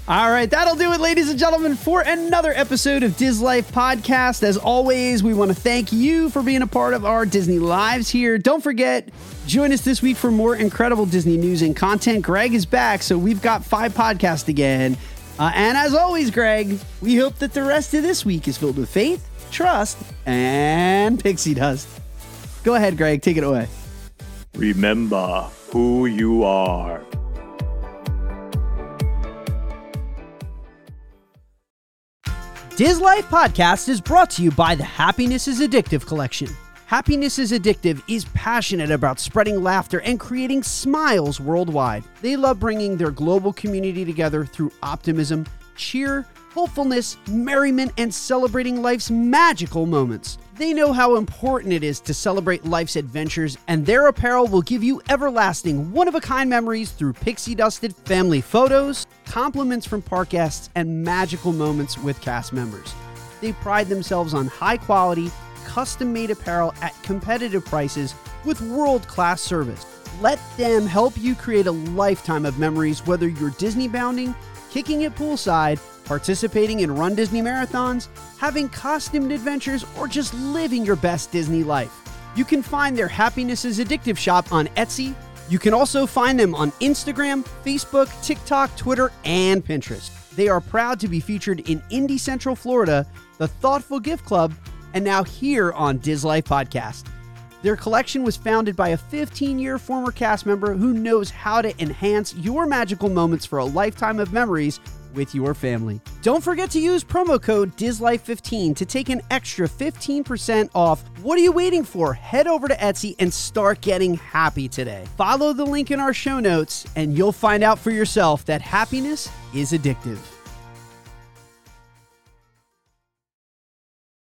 All right, that'll do it, ladies and gentlemen, for another episode of Dislife Podcast. As always, we want to thank you for being a part of our Disney lives here. Don't forget, join us this week for more incredible Disney news and content. Greg is back, so we've got five podcasts again. Uh, and as always, Greg, we hope that the rest of this week is filled with faith, trust, and pixie dust. Go ahead, Greg, take it away. Remember who you are. Dislife Podcast is brought to you by the Happiness is Addictive collection. Happiness is Addictive is passionate about spreading laughter and creating smiles worldwide. They love bringing their global community together through optimism, cheer, hopefulness, merriment, and celebrating life's magical moments. They know how important it is to celebrate life's adventures, and their apparel will give you everlasting, one of a kind memories through pixie dusted family photos, compliments from park guests, and magical moments with cast members. They pride themselves on high quality, custom made apparel at competitive prices with world class service. Let them help you create a lifetime of memories, whether you're Disney bounding, kicking it poolside, participating in Run Disney marathons, having costumed adventures, or just living your best Disney life. You can find their Happiness is Addictive shop on Etsy. You can also find them on Instagram, Facebook, TikTok, Twitter, and Pinterest. They are proud to be featured in Indy Central Florida, the Thoughtful Gift Club, and now here on Dislife Podcast. Their collection was founded by a 15 year former cast member who knows how to enhance your magical moments for a lifetime of memories with your family. Don't forget to use promo code DISLIFE15 to take an extra 15% off. What are you waiting for? Head over to Etsy and start getting happy today. Follow the link in our show notes and you'll find out for yourself that happiness is addictive.